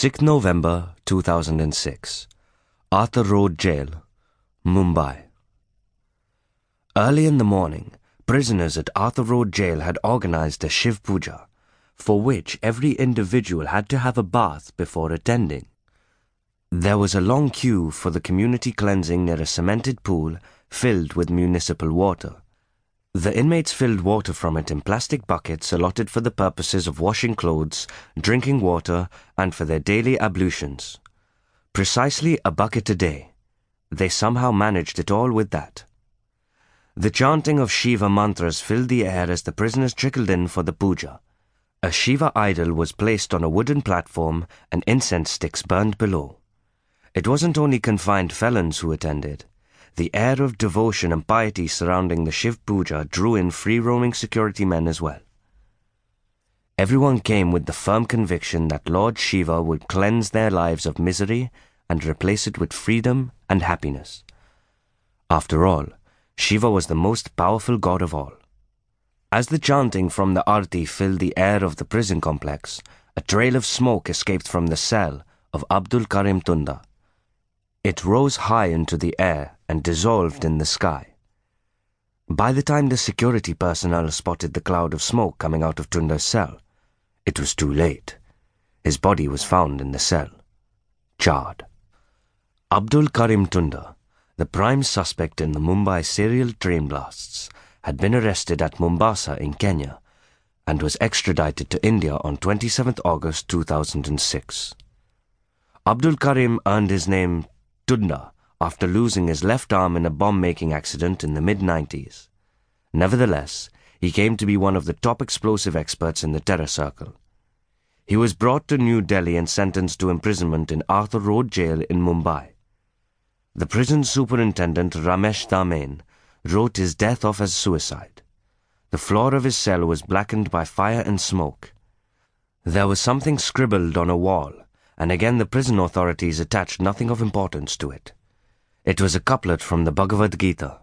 6th November 2006. Arthur Road Jail, Mumbai. Early in the morning, prisoners at Arthur Road Jail had organized a Shiv Puja, for which every individual had to have a bath before attending. There was a long queue for the community cleansing near a cemented pool filled with municipal water. The inmates filled water from it in plastic buckets allotted for the purposes of washing clothes, drinking water, and for their daily ablutions. Precisely a bucket a day. They somehow managed it all with that. The chanting of Shiva mantras filled the air as the prisoners trickled in for the puja. A Shiva idol was placed on a wooden platform and incense sticks burned below. It wasn't only confined felons who attended. The air of devotion and piety surrounding the Shiv Puja drew in free roaming security men as well. Everyone came with the firm conviction that Lord Shiva would cleanse their lives of misery and replace it with freedom and happiness. After all, Shiva was the most powerful god of all. As the chanting from the arti filled the air of the prison complex, a trail of smoke escaped from the cell of Abdul Karim Tunda. It rose high into the air and dissolved in the sky. By the time the security personnel spotted the cloud of smoke coming out of Tunda's cell, it was too late. His body was found in the cell, charred. Abdul Karim Tunda, the prime suspect in the Mumbai serial train blasts, had been arrested at Mombasa in Kenya and was extradited to India on 27th August 2006. Abdul Karim earned his name Tunda after losing his left arm in a bomb making accident in the mid 90s. Nevertheless, he came to be one of the top explosive experts in the terror circle. He was brought to New Delhi and sentenced to imprisonment in Arthur Road Jail in Mumbai. The prison superintendent Ramesh Damain wrote his death off as suicide. The floor of his cell was blackened by fire and smoke. There was something scribbled on a wall and again the prison authorities attached nothing of importance to it. It was a couplet from the Bhagavad Gita.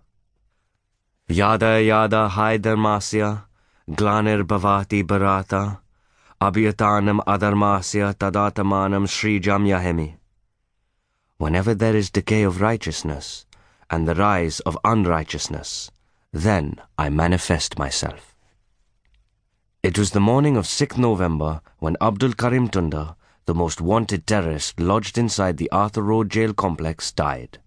Yada yada haidarmasya, glanir bhavati bharata, abhyatanam adarmasya tadatamanam srijam yahemi. Whenever there is decay of righteousness and the rise of unrighteousness, then I manifest myself. It was the morning of 6th November when Abdul Karim Tunda the most wanted terrorist lodged inside the Arthur Road jail complex, died.